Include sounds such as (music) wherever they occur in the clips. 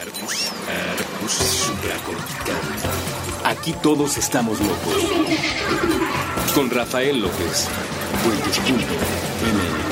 Arcus, Arcus supracortical. Aquí todos estamos locos. Con Rafael López. Puentes.mx.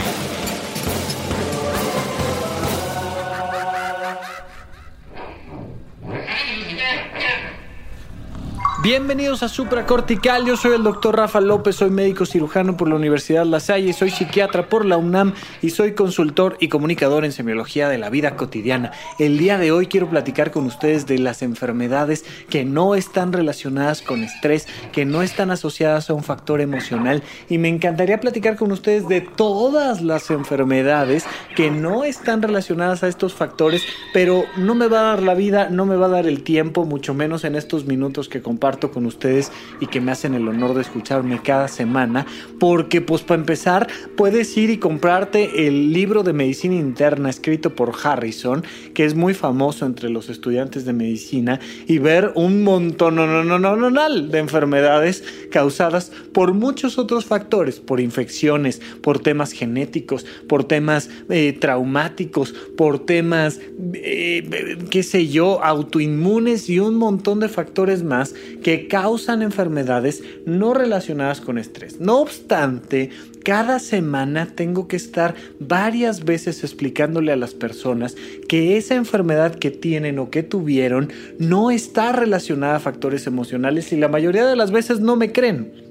Bienvenidos a Supracortical, yo soy el doctor Rafa López, soy médico cirujano por la Universidad La Salle, soy psiquiatra por la UNAM y soy consultor y comunicador en semiología de la vida cotidiana. El día de hoy quiero platicar con ustedes de las enfermedades que no están relacionadas con estrés, que no están asociadas a un factor emocional y me encantaría platicar con ustedes de todas las enfermedades que no están relacionadas a estos factores, pero no me va a dar la vida, no me va a dar el tiempo, mucho menos en estos minutos que comparto con ustedes y que me hacen el honor de escucharme cada semana, porque pues para empezar puedes ir y comprarte el libro de medicina interna escrito por Harrison, que es muy famoso entre los estudiantes de medicina, y ver un montón no, no, no, no, no, de enfermedades causadas por muchos otros factores, por infecciones, por temas genéticos, por temas eh, traumáticos, por temas, eh, qué sé yo, autoinmunes y un montón de factores más que causan enfermedades no relacionadas con estrés. No obstante, cada semana tengo que estar varias veces explicándole a las personas que esa enfermedad que tienen o que tuvieron no está relacionada a factores emocionales y la mayoría de las veces no me creen.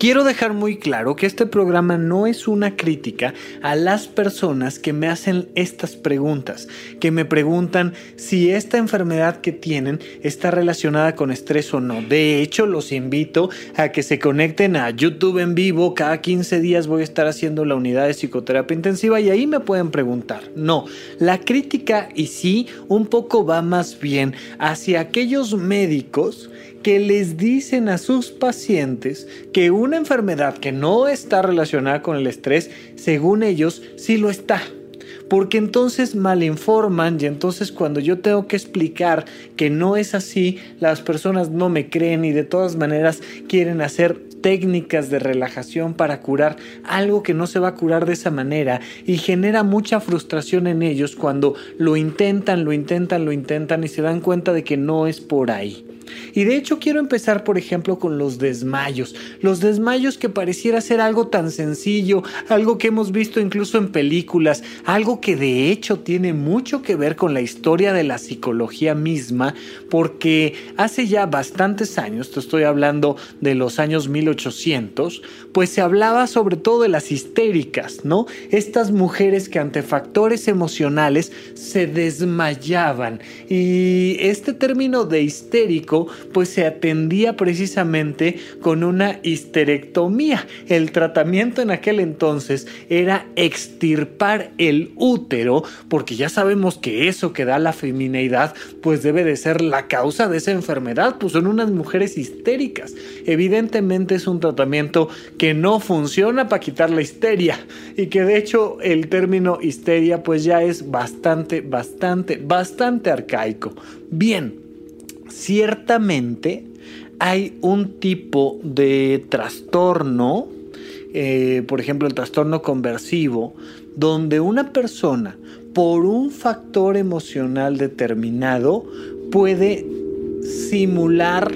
Quiero dejar muy claro que este programa no es una crítica a las personas que me hacen estas preguntas, que me preguntan si esta enfermedad que tienen está relacionada con estrés o no. De hecho, los invito a que se conecten a YouTube en vivo. Cada 15 días voy a estar haciendo la unidad de psicoterapia intensiva y ahí me pueden preguntar. No, la crítica y sí un poco va más bien hacia aquellos médicos que les dicen a sus pacientes que una enfermedad que no está relacionada con el estrés, según ellos, sí lo está. Porque entonces malinforman y entonces cuando yo tengo que explicar que no es así, las personas no me creen y de todas maneras quieren hacer técnicas de relajación para curar algo que no se va a curar de esa manera y genera mucha frustración en ellos cuando lo intentan, lo intentan, lo intentan y se dan cuenta de que no es por ahí. Y de hecho quiero empezar, por ejemplo, con los desmayos. Los desmayos que pareciera ser algo tan sencillo, algo que hemos visto incluso en películas, algo que de hecho tiene mucho que ver con la historia de la psicología misma, porque hace ya bastantes años, te estoy hablando de los años 1800, pues se hablaba sobre todo de las histéricas, ¿no? Estas mujeres que ante factores emocionales se desmayaban. Y este término de histérico pues se atendía precisamente con una histerectomía. El tratamiento en aquel entonces era extirpar el útero, porque ya sabemos que eso que da la femineidad, pues debe de ser la causa de esa enfermedad, pues son unas mujeres histéricas. Evidentemente es un tratamiento que no funciona para quitar la histeria y que de hecho el término histeria pues ya es bastante, bastante, bastante arcaico. Bien, ciertamente hay un tipo de trastorno, eh, por ejemplo el trastorno conversivo, donde una persona por un factor emocional determinado puede simular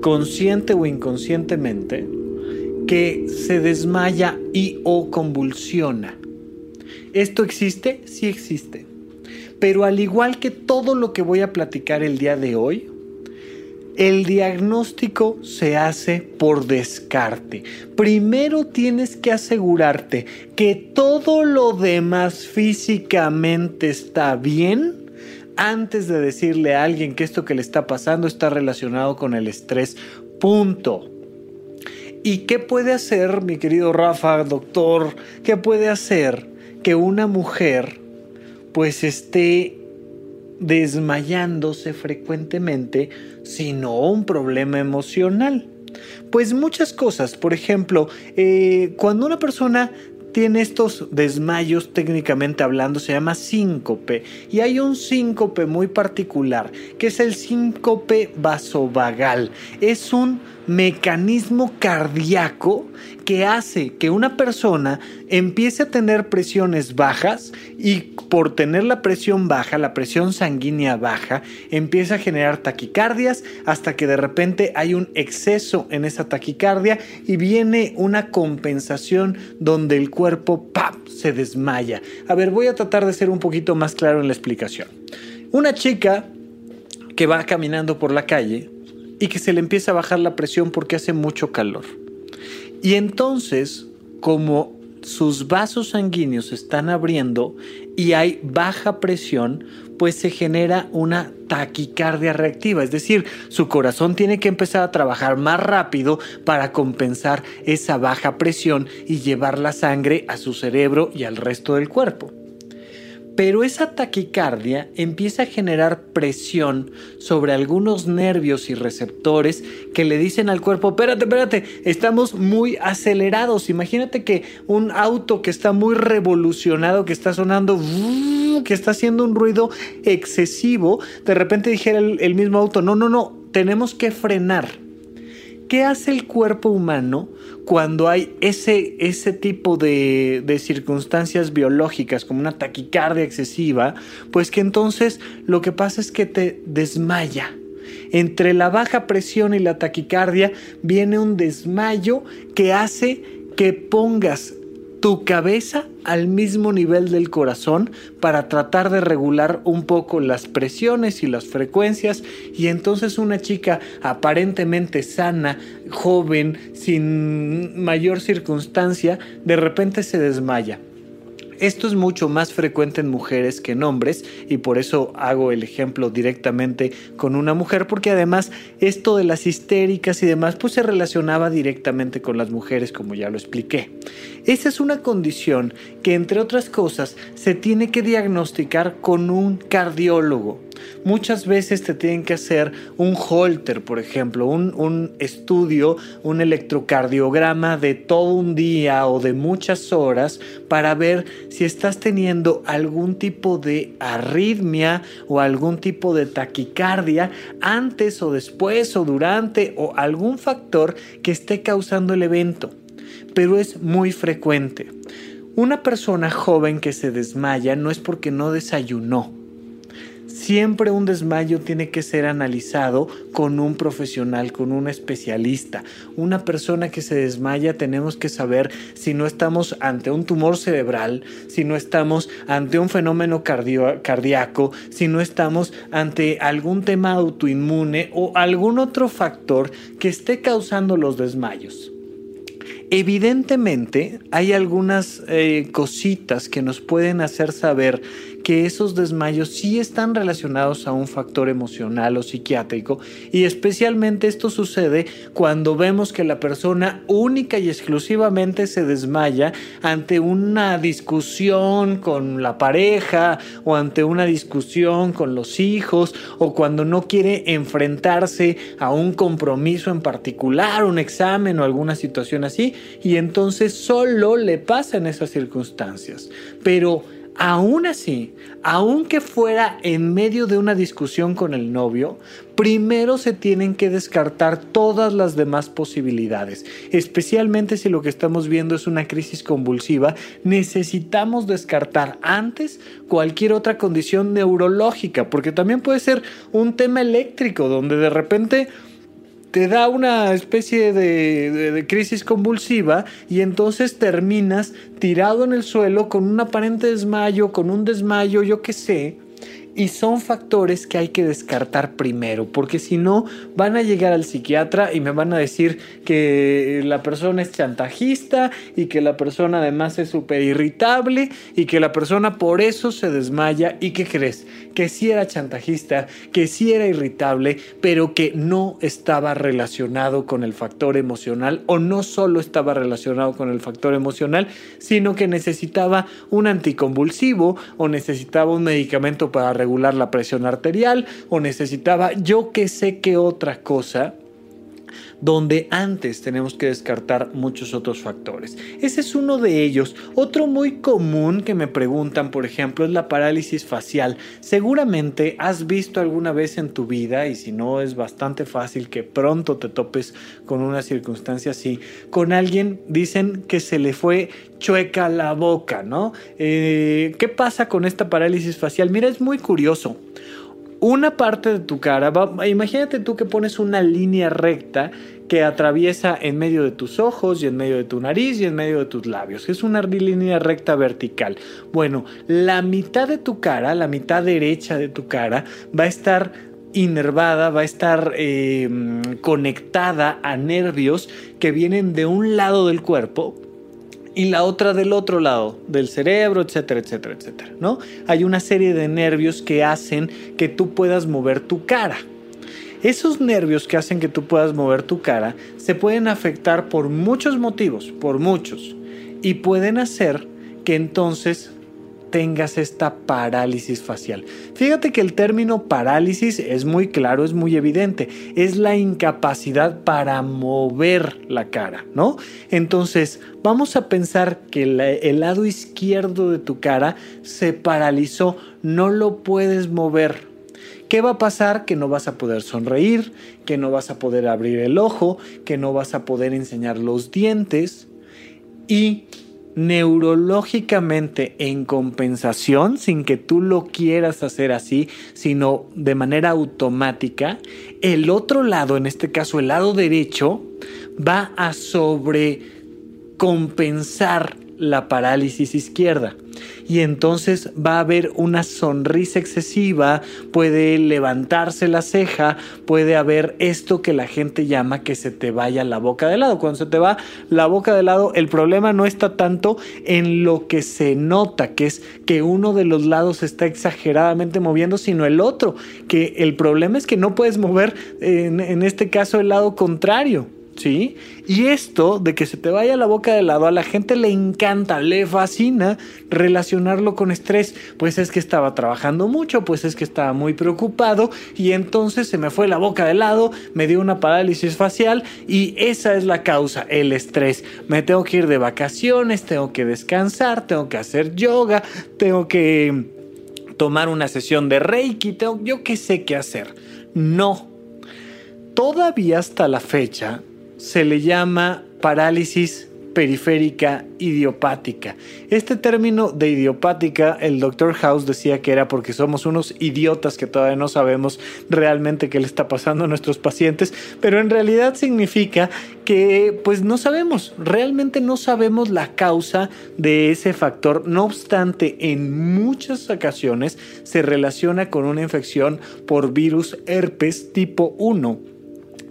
consciente o inconscientemente que se desmaya y o convulsiona. ¿Esto existe? Sí existe. Pero al igual que todo lo que voy a platicar el día de hoy, el diagnóstico se hace por descarte. Primero tienes que asegurarte que todo lo demás físicamente está bien antes de decirle a alguien que esto que le está pasando está relacionado con el estrés. Punto. ¿Y qué puede hacer, mi querido Rafa, doctor? ¿Qué puede hacer que una mujer pues esté desmayándose frecuentemente, sino un problema emocional. Pues muchas cosas, por ejemplo, eh, cuando una persona tiene estos desmayos técnicamente hablando, se llama síncope. Y hay un síncope muy particular, que es el síncope vasovagal. Es un mecanismo cardíaco que hace que una persona empiece a tener presiones bajas y por tener la presión baja, la presión sanguínea baja, empieza a generar taquicardias hasta que de repente hay un exceso en esa taquicardia y viene una compensación donde el cuerpo se desmaya. A ver, voy a tratar de ser un poquito más claro en la explicación. Una chica que va caminando por la calle y que se le empieza a bajar la presión porque hace mucho calor. Y entonces, como sus vasos sanguíneos están abriendo y hay baja presión, pues se genera una taquicardia reactiva, es decir, su corazón tiene que empezar a trabajar más rápido para compensar esa baja presión y llevar la sangre a su cerebro y al resto del cuerpo. Pero esa taquicardia empieza a generar presión sobre algunos nervios y receptores que le dicen al cuerpo, espérate, espérate, estamos muy acelerados. Imagínate que un auto que está muy revolucionado, que está sonando, que está haciendo un ruido excesivo, de repente dijera el, el mismo auto, no, no, no, tenemos que frenar. ¿Qué hace el cuerpo humano cuando hay ese, ese tipo de, de, circunstancias biológicas como una taquicardia excesiva? Pues que entonces lo que pasa es que te desmaya. Entre la baja presión y la taquicardia viene un desmayo que hace que pongas tu cabeza al mismo nivel del corazón para tratar de regular un poco las presiones y las frecuencias y entonces una chica aparentemente sana, joven, sin mayor circunstancia, de repente se desmaya. Esto es mucho más frecuente en mujeres que en hombres y por eso hago el ejemplo directamente con una mujer porque además esto de las histéricas y demás pues se relacionaba directamente con las mujeres como ya lo expliqué. Esa es una condición que entre otras cosas se tiene que diagnosticar con un cardiólogo. Muchas veces te tienen que hacer un holter, por ejemplo, un, un, estudio, un electrocardiograma de todo un día o de muchas horas para ver si estás teniendo algún tipo de arritmia o algún tipo de taquicardia antes o después o durante o algún factor que esté causando el evento. Pero es muy frecuente. Una persona joven que se desmaya no es porque no desayunó Siempre un desmayo tiene que ser analizado con un profesional, con un especialista. Una persona que se desmaya tenemos que saber si no estamos ante un tumor cerebral, si no estamos ante un fenómeno cardíaco, si no estamos ante algún tema autoinmune o algún otro factor que esté causando los desmayos. Evidentemente hay algunas eh, cositas que nos pueden hacer saber que esos desmayos sí están relacionados a un factor emocional o psiquiátrico y especialmente esto sucede cuando vemos que la persona única y exclusivamente se desmaya ante una discusión con la pareja o ante una discusión con los hijos o cuando no quiere enfrentarse a un compromiso en particular, un examen o alguna situación así y entonces solo le pasa en esas circunstancias. Pero aún así, aunque fuera en medio de una discusión con el novio, primero se tienen que descartar todas las demás posibilidades. Especialmente si lo que estamos viendo es una crisis convulsiva, necesitamos descartar antes cualquier otra condición neurológica, porque también puede ser un tema eléctrico, donde de repente te da una especie de, crisis convulsiva y entonces terminas tirado en el suelo con un aparente desmayo, con un desmayo, yo qué sé, y son factores que hay que descartar primero, porque si no van a llegar al psiquiatra y me van a decir que la persona es chantajista y que la persona además es súper irritable y que la persona por eso se desmaya. Y que crees que sí era chantajista, que sí era irritable, pero que no estaba relacionado con el factor emocional o no solo estaba relacionado con el factor emocional, sino que necesitaba un anticonvulsivo o necesitaba un medicamento para la presión arterial o necesitaba yo que sé qué otra cosa donde antes tenemos que descartar muchos otros factores. Ese es uno de ellos. Otro muy común que me preguntan, por ejemplo, es la parálisis facial. Seguramente has visto alguna vez en tu vida, y si no es bastante fácil que pronto te topes con una circunstancia así, con alguien dicen que se le fue chueca la boca, ¿no? Eh, ¿Qué pasa con esta parálisis facial? Mira, es muy curioso. Una parte de tu cara, imagínate tú que pones una línea recta que atraviesa en medio de tus ojos y en medio de tu nariz y en medio de tus labios. Es una línea recta vertical. Bueno, la mitad de tu cara, la mitad derecha de tu cara, va a estar inervada, va a estar eh, conectada a nervios que vienen de un lado del cuerpo y la otra del otro lado del cerebro, etcétera, etcétera, etcétera, ¿no? Hay una serie de nervios que hacen que tú puedas mover tu cara. Esos nervios que hacen que tú puedas mover tu cara se pueden afectar por muchos motivos, por muchos, y pueden hacer que entonces tengas esta parálisis facial. Fíjate que el término parálisis es muy claro, es muy evidente. Es la incapacidad para mover la cara, ¿no? Entonces, vamos a pensar que el lado izquierdo de tu cara se paralizó, no lo puedes mover. ¿Qué va a pasar? Que no vas a poder sonreír, que no vas a poder abrir el ojo, que no vas a poder enseñar los dientes y neurológicamente en compensación, sin que tú lo quieras hacer así, sino de manera automática, el otro lado, en este caso el lado derecho, va a sobrecompensar la parálisis izquierda y entonces va a haber una sonrisa excesiva, puede levantarse la ceja, puede haber esto que la gente llama que se te vaya la boca de lado. Cuando se te va la boca de lado, el problema no está tanto en lo que se nota, que es que uno de los lados está exageradamente moviendo, sino el otro, que el problema es que no puedes mover en, en este caso el lado contrario. ¿Sí? Y esto de que se te vaya la boca de lado, a la gente le encanta, le fascina relacionarlo con estrés. Pues es que estaba trabajando mucho, pues es que estaba muy preocupado y entonces se me fue la boca de lado, me dio una parálisis facial y esa es la causa, el estrés. Me tengo que ir de vacaciones, tengo que descansar, tengo que hacer yoga, tengo que tomar una sesión de Reiki, tengo, yo qué sé qué hacer. No. Todavía hasta la fecha se le llama parálisis periférica idiopática. Este término de idiopática, el doctor House decía que era porque somos unos idiotas que todavía no sabemos realmente qué le está pasando a nuestros pacientes, pero en realidad significa que pues no sabemos, realmente no sabemos la causa de ese factor. No obstante, en muchas ocasiones se relaciona con una infección por virus herpes tipo 1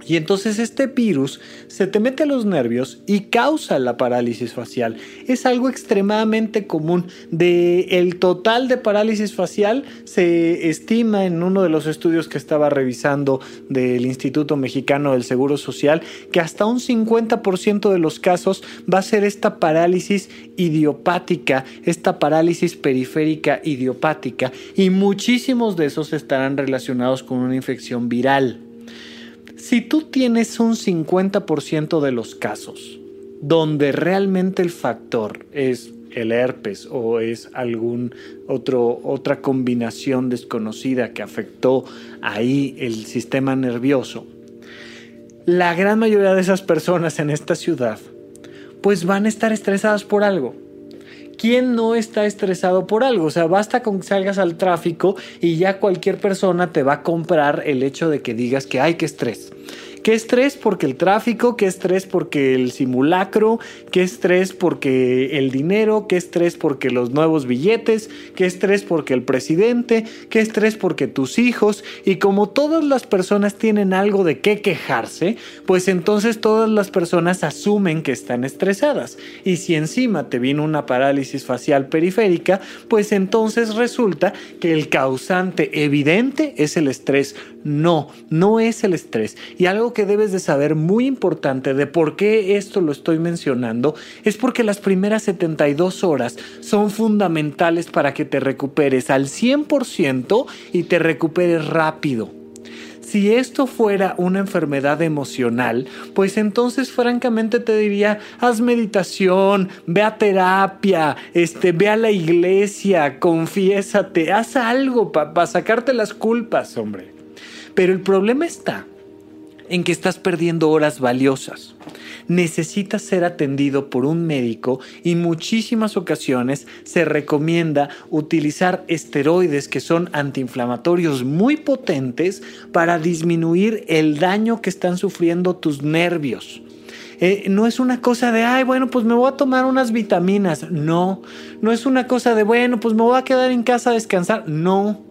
y entonces este virus se te mete a los nervios y causa la parálisis facial. Es algo extremadamente común. De el total de parálisis facial se estima en uno de los estudios que estaba revisando del Instituto Mexicano del Seguro Social que hasta un 50% de los casos va a ser esta parálisis idiopática, esta parálisis periférica idiopática y muchísimos de esos estarán relacionados con una infección viral. Si tú tienes un 50% de los casos donde realmente el factor es el herpes o es algún otro otra combinación desconocida que afectó ahí el sistema nervioso. La gran mayoría de esas personas en esta ciudad pues van a estar estresadas por algo. ¿Quién no está estresado por algo? O sea, basta con que salgas al tráfico y ya cualquier persona te va a comprar el hecho de que digas que hay que estrés. ¿Qué estrés? Porque el tráfico, qué estrés porque el simulacro, qué estrés porque el dinero, qué estrés porque los nuevos billetes, qué estrés porque el presidente, qué estrés porque tus hijos. Y como todas las personas tienen algo de qué quejarse, pues entonces todas las personas asumen que están estresadas. Y si encima te vino una parálisis facial periférica, pues entonces resulta que el causante evidente es el estrés. No, no es el estrés. Y algo que debes de saber muy importante de por qué esto lo estoy mencionando es porque las primeras 72 horas son fundamentales para que te recuperes al 100% y te recuperes rápido. Si esto fuera una enfermedad emocional, pues entonces francamente te diría, haz meditación, ve a terapia, este, ve a la iglesia, confiésate, haz algo para sacarte las culpas, hombre. Pero el problema está en que estás perdiendo horas valiosas. Necesitas ser atendido por un médico y muchísimas ocasiones se recomienda utilizar esteroides que son antiinflamatorios muy potentes para disminuir el daño que están sufriendo tus nervios. Eh, no es una cosa de, ay, bueno, pues me voy a tomar unas vitaminas. No, no es una cosa de, bueno, pues me voy a quedar en casa a descansar. No,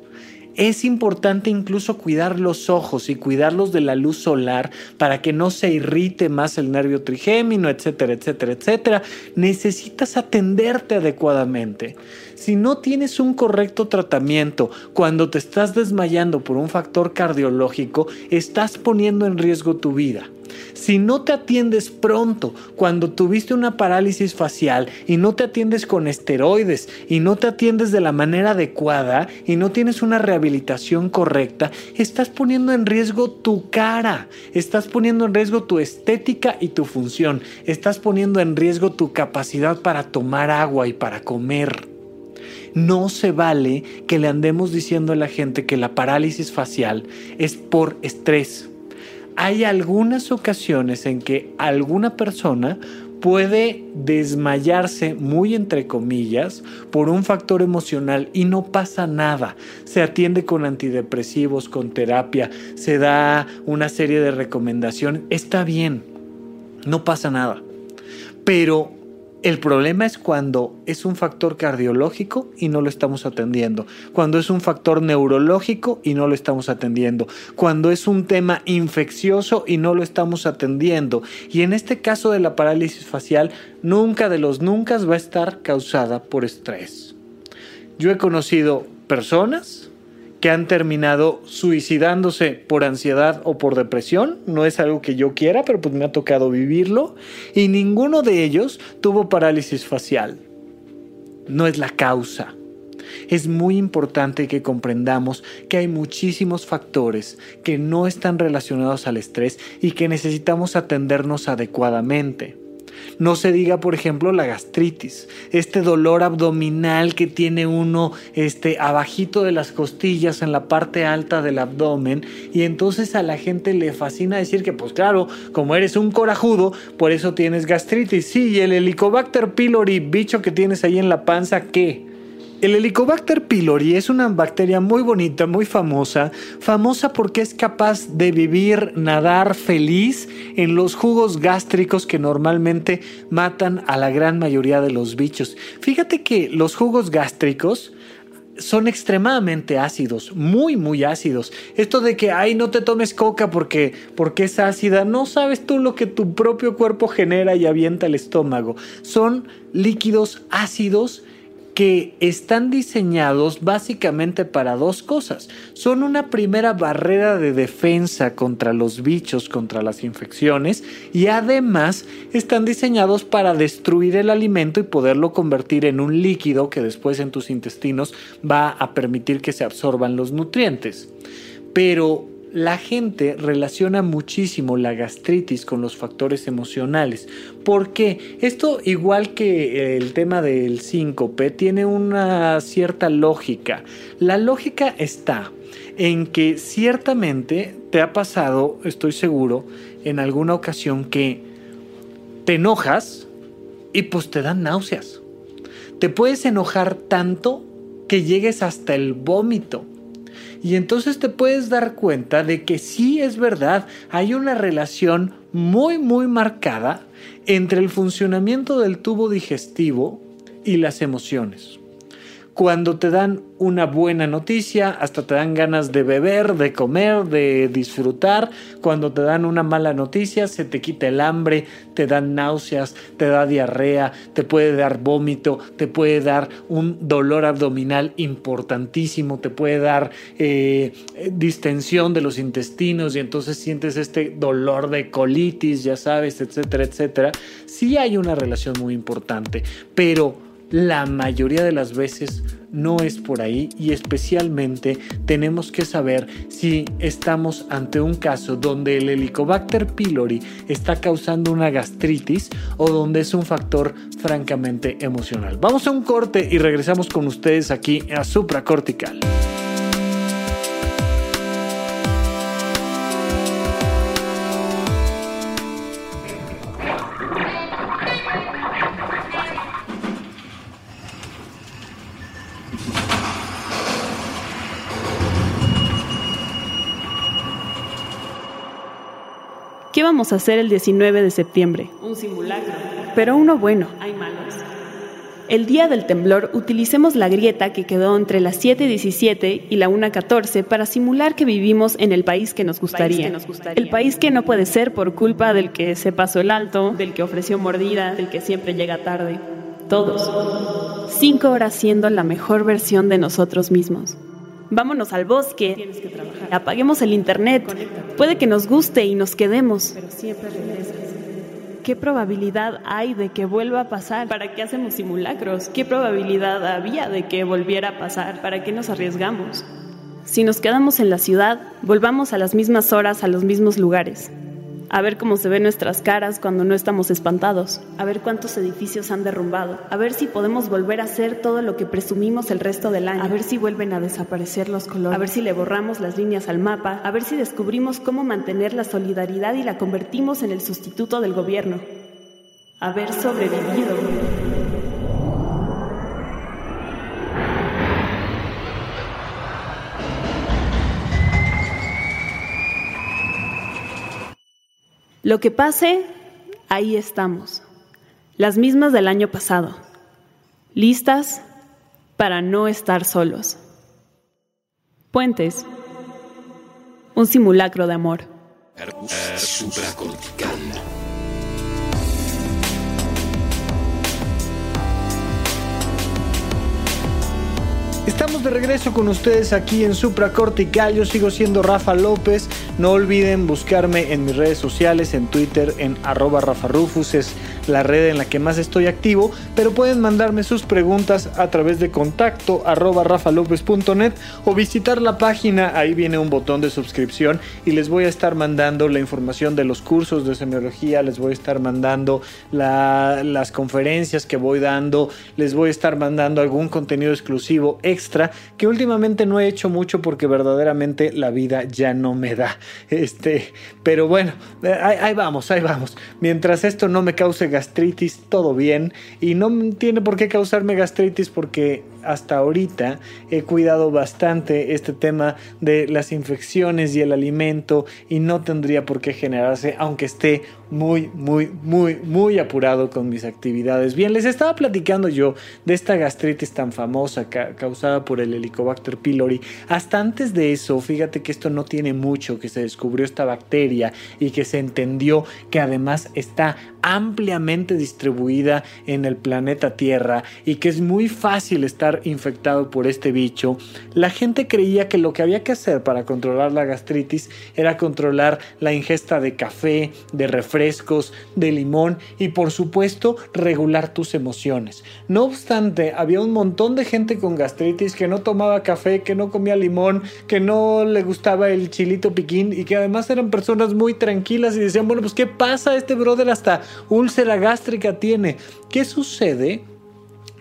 es importante incluso cuidar los ojos y cuidarlos de la luz solar para que no se irrite más el nervio trigémino, etcétera, etcétera, etcétera. Necesitas atenderte adecuadamente. Si no tienes un correcto tratamiento cuando te estás desmayando por un factor cardiológico, estás poniendo en riesgo tu vida. Si no te atiendes pronto cuando tuviste una parálisis facial y no te atiendes con esteroides y no te atiendes de la manera adecuada y no tienes una rehabilitación correcta, estás poniendo en riesgo tu cara, estás poniendo en riesgo tu estética y tu función, estás poniendo en riesgo tu capacidad para tomar agua y para comer. No se vale que le andemos diciendo a la gente que la parálisis facial es por estrés hay algunas ocasiones en que alguna persona puede desmayarse muy entre comillas por un factor emocional y no pasa nada. Se atiende con antidepresivos, con terapia, se da una serie de recomendaciones. Está bien, no pasa nada. Pero el problema es cuando es un factor cardiológico y no lo estamos atendiendo, cuando es un factor neurológico y no lo estamos atendiendo, cuando es un tema infeccioso y no lo estamos atendiendo. Y en este caso de la parálisis facial, nunca de los nunca va a estar causada por estrés. Yo he conocido personas que han terminado suicidándose por ansiedad o por depresión. No es algo que yo quiera, pero pues me ha tocado vivirlo. Y ninguno de ellos tuvo parálisis facial. No es la causa. Es muy importante que comprendamos que hay muchísimos factores que no están relacionados al estrés y que necesitamos atendernos adecuadamente. No se diga, por ejemplo, la gastritis, este dolor abdominal que tiene uno este abajito de las costillas en la parte alta del abdomen y entonces a la gente le fascina decir que pues claro, como eres un corajudo, por eso tienes gastritis. Sí, y el Helicobacter pylori, bicho que tienes ahí en la panza, ¿qué? El Helicobacter pylori es una bacteria muy bonita, muy famosa, famosa porque es capaz de vivir, nadar feliz en los jugos gástricos que normalmente matan a la gran mayoría de los bichos. Fíjate que los jugos gástricos son extremadamente ácidos, muy muy ácidos. Esto de que ay no te tomes coca porque porque es ácida, no sabes tú lo que tu propio cuerpo genera y avienta el estómago. Son líquidos ácidos que están diseñados básicamente para dos cosas. Son una primera barrera de defensa contra los bichos, contra las infecciones y además están diseñados para destruir el alimento y poderlo convertir en un líquido que después en tus intestinos va a permitir que se absorban los nutrientes. Pero la gente relaciona muchísimo la gastritis con los factores emocionales. porque Esto, igual que el tema del síncope, tiene una cierta lógica. La lógica está en que ciertamente te ha pasado, estoy seguro, en alguna ocasión que te enojas y pues te dan náuseas. Te puedes enojar tanto que llegues hasta el vómito y entonces te puedes dar cuenta de que sí es verdad, hay una relación muy muy marcada entre el funcionamiento del tubo digestivo y las emociones. Cuando te dan una buena noticia, hasta te dan ganas de beber, de comer, de disfrutar. Cuando te dan una mala noticia, se te quita el hambre, te dan náuseas, te da diarrea, te puede dar vómito, te puede dar un dolor abdominal importantísimo, te puede dar eh, distensión de los intestinos y entonces sientes este dolor de colitis, ya sabes, etcétera, etcétera. Sí hay una relación muy importante, pero la mayoría de las veces no es por ahí y especialmente tenemos que saber si estamos ante un caso donde el Helicobacter pylori está causando una gastritis o donde es un factor francamente emocional. Vamos a un corte y regresamos con ustedes aquí a Supracortical. ¿Qué vamos a hacer el 19 de septiembre? Un simulacro. Pero uno bueno. Hay malos. El día del temblor utilicemos la grieta que quedó entre las 7.17 y la 1.14 para simular que vivimos en el país que nos gustaría. que nos gustaría. El país que no puede ser por culpa del que se pasó el alto, Del que ofreció mordida, del que siempre llega tarde. todos. Cinco horas siendo la mejor versión de nosotros mismos. Vámonos al bosque. Tienes que trabajar. Apaguemos el internet. Conéctate. Puede que nos guste y nos quedemos. Pero siempre regresas. ¿Qué probabilidad hay de que vuelva a pasar? ¿Para qué hacemos simulacros? ¿Qué probabilidad había de que volviera a pasar? ¿Para qué nos arriesgamos? Si nos quedamos en la ciudad, volvamos a las mismas horas, a los mismos lugares. A ver cómo se ven nuestras caras cuando no estamos espantados. A ver cuántos edificios han derrumbado. A ver si podemos volver a hacer todo lo que presumimos el resto del año. A ver si vuelven a desaparecer los colores. A ver si le borramos las líneas al mapa. A ver si descubrimos cómo mantener la solidaridad y la convertimos en el sustituto del gobierno. Haber sobrevivido. Lo que pase, ahí estamos. Las mismas del año pasado. Listas para no estar solos. Puentes. Un simulacro de amor. Estamos de regreso con ustedes aquí en Supracortical. Yo sigo siendo Rafa López. No olviden buscarme en mis redes sociales, en Twitter, en arroba Rafa Rufus, la red en la que más estoy activo. Pero pueden mandarme sus preguntas a través de contacto arroba o visitar la página. Ahí viene un botón de suscripción y les voy a estar mandando la información de los cursos de semiología. Les voy a estar mandando la- las conferencias que voy dando. Les voy a estar mandando algún contenido exclusivo extra que últimamente no he hecho mucho porque verdaderamente la vida ya no me da. Este, pero bueno, eh, ahí, ahí vamos, ahí vamos. Mientras esto no me cause gastritis, todo bien. Y no tiene por qué causarme gastritis porque hasta ahorita he cuidado bastante este tema de las infecciones y el alimento y no tendría por qué generarse aunque esté muy muy muy muy apurado con mis actividades. Bien, les estaba platicando yo de esta gastritis tan famosa ca- causada por el Helicobacter pylori. Hasta antes de eso, fíjate que esto no tiene mucho que se descubrió esta bacteria y que se entendió que además está ampliamente distribuida en el planeta Tierra y que es muy fácil estar infectado por este bicho, la gente creía que lo que había que hacer para controlar la gastritis era controlar la ingesta de café, de refrescos, de limón y por supuesto regular tus emociones. No obstante, había un montón de gente con gastritis que no tomaba café, que no comía limón, que no le gustaba el chilito piquín y que además eran personas muy tranquilas y decían, bueno, pues ¿qué pasa? Este brother hasta úlcera gástrica tiene. ¿Qué sucede?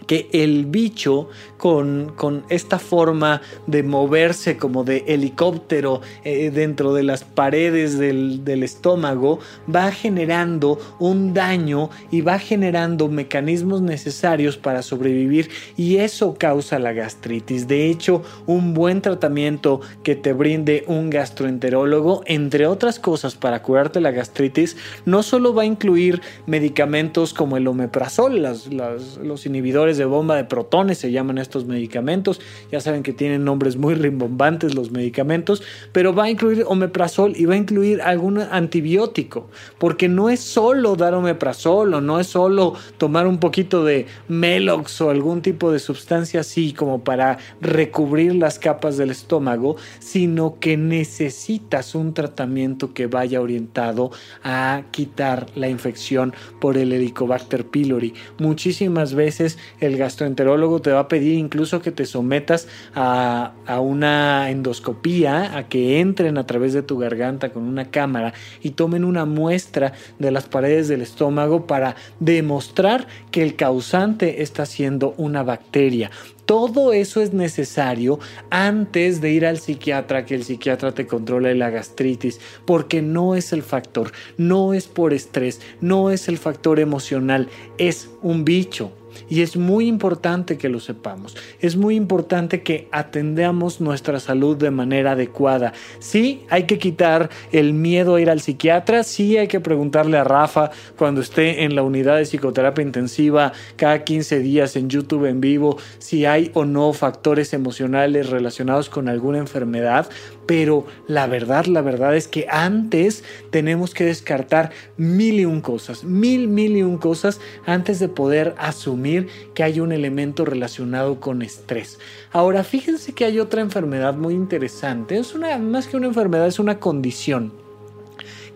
Que el bicho con, esta forma de moverse como de helicóptero eh, dentro de las paredes del, estómago va generando un daño y va generando mecanismos necesarios para sobrevivir y eso causa la gastritis. De hecho, un buen tratamiento que te brinde un gastroenterólogo, entre otras cosas para curarte la gastritis, no solo va a incluir medicamentos como el omeprazol, los inhibidores de bomba de protones se llaman estos estos medicamentos. Ya saben que tienen nombres muy rimbombantes los medicamentos, pero va a incluir omeprazol y va a incluir algún antibiótico, porque no es solo dar omeprazol o no es solo tomar un poquito de Melox o algún tipo de sustancia así como para recubrir las capas del estómago, sino que necesitas un tratamiento que vaya orientado a quitar la infección por el Helicobacter pylori. Muchísimas veces el gastroenterólogo te va a pedir incluso que te sometas a, una endoscopía, a que entren a través de tu garganta con una cámara y tomen una muestra de las paredes del estómago para demostrar que el causante está siendo una bacteria. Todo eso es necesario antes de ir al psiquiatra, que el psiquiatra te controle la gastritis, porque no es el factor, no es por estrés, no es el factor emocional, es un bicho, y es muy importante que lo sepamos. Es muy importante que atendamos nuestra salud de manera adecuada. Sí, hay que quitar el miedo a ir al psiquiatra. Sí, hay que preguntarle a Rafa cuando esté en la unidad de psicoterapia intensiva cada 15 días en YouTube en vivo si hay o no factores emocionales relacionados con alguna enfermedad. Pero la verdad, la verdad es que antes tenemos que descartar mil y un cosas, mil, mil y un cosas antes de poder asumir que hay un elemento relacionado con estrés. Ahora, fíjense que hay otra enfermedad muy interesante. Es una, más que una enfermedad, es una condición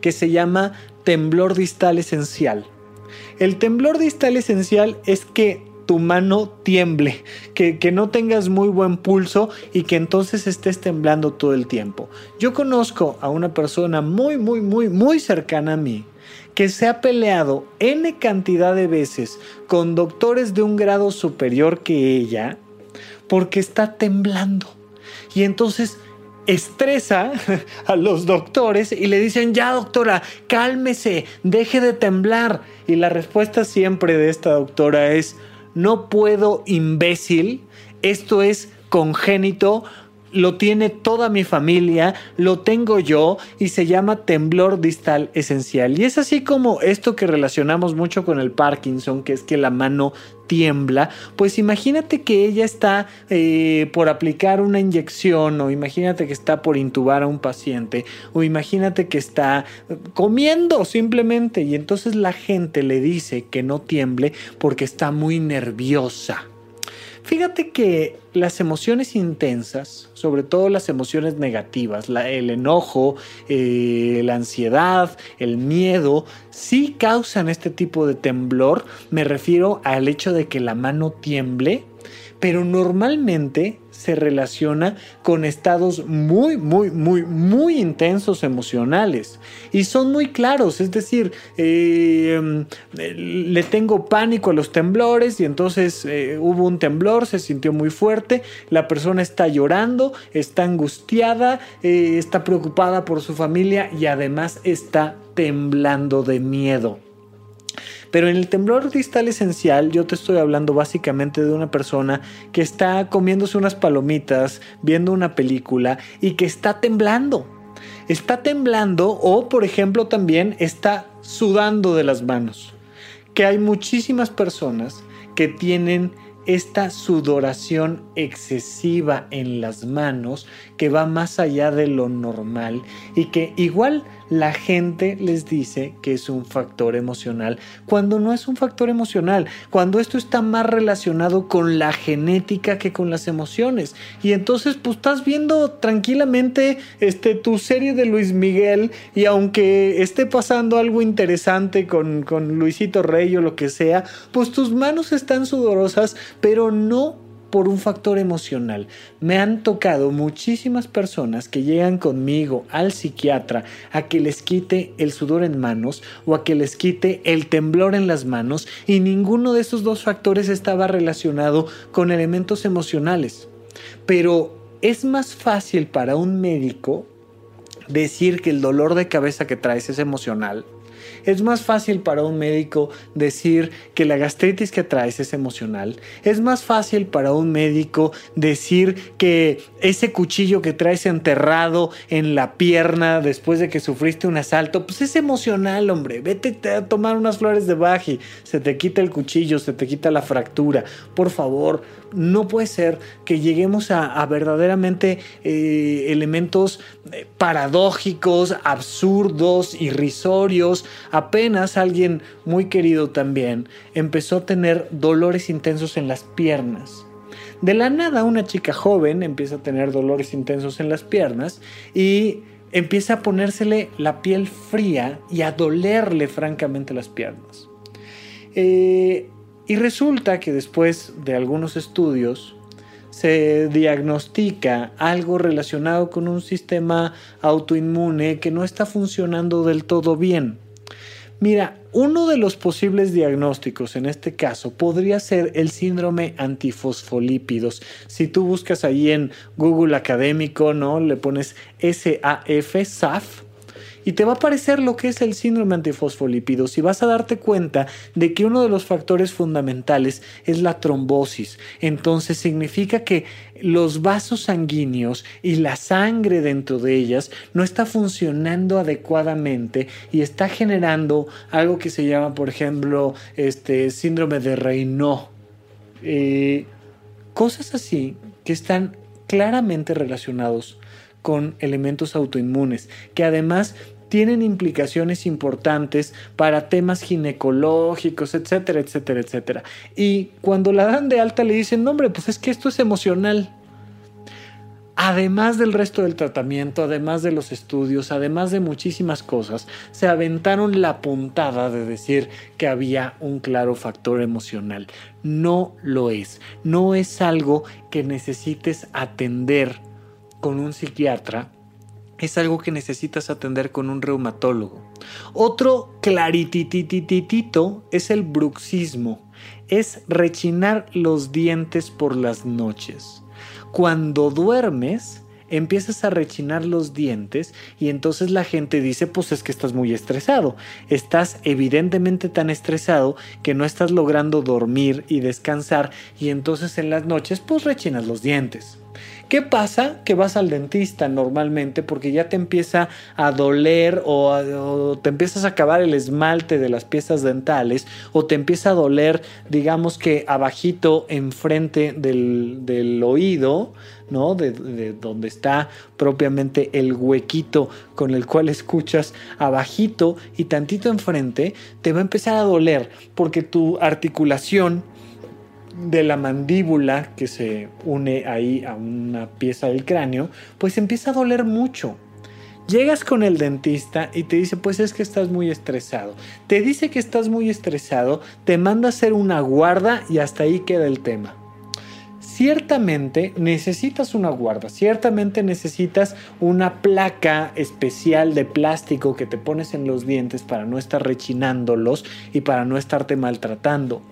que se llama temblor distal esencial. El temblor distal esencial es que tu mano tiemble, que, que, no tengas muy buen pulso y que entonces estés temblando todo el tiempo. Yo conozco a una persona muy, muy, muy, muy cercana a mí que se ha peleado N cantidad de veces con doctores de un grado superior que ella porque está temblando. Y entonces estresa (laughs) a los doctores y le dicen, ya doctora, cálmese, deje de temblar. Y la respuesta siempre de esta doctora es, no puedo, imbécil, esto es congénito, lo tiene toda mi familia, lo tengo yo y se llama temblor distal esencial. Y es así como esto que relacionamos mucho con el Parkinson, que es que la mano tiembla, pues imagínate que ella está eh, por aplicar una inyección o imagínate que está por intubar a un paciente o imagínate que está comiendo simplemente y entonces la gente le dice que no tiemble porque está muy nerviosa. Fíjate que las emociones intensas, sobre todo las emociones negativas, el enojo, eh, la ansiedad, el miedo, sí causan este tipo de temblor. Me refiero al hecho de que la mano tiemble, pero normalmente se relaciona con estados muy, muy, muy, muy intensos emocionales. Y son muy claros, es decir, eh, le tengo pánico a los temblores y entonces eh, hubo un temblor, se sintió muy fuerte, la persona está llorando, está angustiada, eh, está preocupada por su familia y además está temblando de miedo. Pero en el temblor distal esencial yo te estoy hablando básicamente de una persona que está comiéndose unas palomitas, viendo una película y que está temblando. Está temblando o por ejemplo también está sudando de las manos. Que hay muchísimas personas que tienen esta sudoración excesiva en las manos que va más allá de lo normal y que igual la gente les dice que es un factor emocional cuando no es un factor emocional, cuando esto está más relacionado con la genética que con las emociones. Y entonces pues estás viendo tranquilamente este, tu serie de Luis Miguel y aunque esté pasando algo interesante con, con Luisito Rey o lo que sea, pues tus manos están sudorosas, pero no por un factor emocional. Me han tocado muchísimas personas que llegan conmigo al psiquiatra a que les quite el sudor en manos o a que les quite el temblor en las manos y ninguno de esos dos factores estaba relacionado con elementos emocionales. Pero es más fácil para un médico decir que el dolor de cabeza que traes es emocional Es más fácil para un médico decir que la gastritis que traes es emocional. Es más fácil para un médico decir que ese cuchillo que traes enterrado en la pierna después de que sufriste un asalto, pues es emocional, hombre. Vete a tomar unas flores de baji, se te quita el cuchillo, se te quita la fractura. Por favor, no puede ser que lleguemos a, verdaderamente eh, elementos eh, paradójicos, absurdos, irrisorios. Apenas alguien muy querido también empezó a tener dolores intensos en las piernas. De la nada una chica joven empieza a tener dolores intensos en las piernas y empieza a ponérsele la piel fría y a dolerle francamente las piernas. Eh, y resulta que después de algunos estudios se diagnostica algo relacionado con un sistema autoinmune que no está funcionando del todo bien. Mira, uno de los posibles diagnósticos en este caso podría ser el síndrome antifosfolípidos. Si tú buscas ahí en Google académico, ¿no? Le pones SAF, SAF, y te va a aparecer lo que es el síndrome antifosfolípidos y vas a darte cuenta de que uno de los factores fundamentales es la trombosis. Entonces significa que los vasos sanguíneos y la sangre dentro de ellas no está funcionando adecuadamente y está generando algo que se llama, por ejemplo, este síndrome de Raynaud. Eh, cosas así que están claramente relacionados con elementos autoinmunes, que además tienen implicaciones importantes para temas ginecológicos, etcétera, etcétera, etcétera. Y cuando la dan de alta le dicen, no, hombre, pues es que esto es emocional. Además del resto del tratamiento, además de los estudios, además de muchísimas cosas, se aventaron la puntada de decir que había un claro factor emocional. No lo es. No es algo que necesites atender con un psiquiatra es algo que necesitas atender con un reumatólogo. Otro clarititititito es el bruxismo. Es rechinar los dientes por las noches. Cuando duermes, empiezas a rechinar los dientes y entonces la gente dice pues es que estás muy estresado. Estás evidentemente tan estresado que no estás logrando dormir y descansar y entonces en las noches pues rechinas los dientes. ¿Qué pasa? Que vas al dentista normalmente porque ya te empieza a doler o, te empiezas a acabar el esmalte de las piezas dentales o te empieza a doler, digamos que abajito enfrente del, del oído, ¿no? De, de, donde está propiamente el huequito con el cual escuchas abajito y tantito enfrente, te va a empezar a doler porque tu articulación de la mandíbula que se une ahí a una pieza del cráneo, pues empieza a doler mucho. Llegas con el dentista y te dice, pues es que estás muy estresado. Te dice que estás muy estresado, te manda a hacer una guarda y hasta ahí queda el tema. Ciertamente necesitas una guarda, ciertamente necesitas una placa especial de plástico que te pones en los dientes para no estar rechinándolos y para no estarte maltratando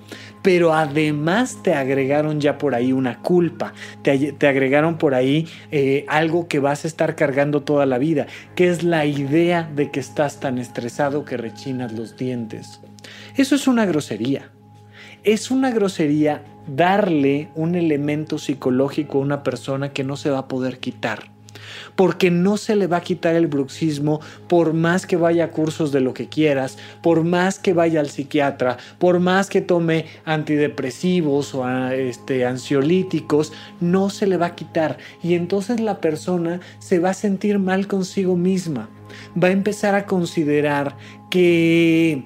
pero además te agregaron ya por ahí una culpa, te, agregaron por ahí eh, algo que vas a estar cargando toda la vida, que es la idea de que estás tan estresado que rechinas los dientes. Eso es una grosería. Es una grosería darle un elemento psicológico a una persona que no se va a poder quitar porque no se le va a quitar el bruxismo por más que vaya a cursos de lo que quieras, por más que vaya al psiquiatra, por más que tome antidepresivos o ah, este, ansiolíticos, no se le va a quitar. Y entonces la persona se va a sentir mal consigo misma, va a empezar a considerar que,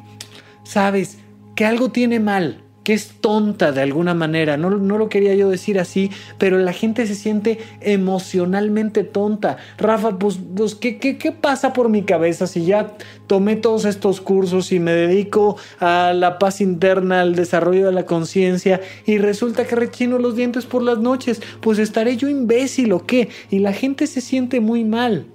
sabes, que algo tiene mal, es tonta de alguna manera. No, no, lo quería yo decir así, pero la gente se siente emocionalmente tonta. Rafa, pues, pues ¿qué, qué, qué pasa por mi cabeza si ya tomé todos estos cursos y me dedico a la paz interna, al desarrollo de la conciencia y resulta que rechino los dientes por las noches? Pues estaré yo imbécil o qué? Y la gente se siente muy mal.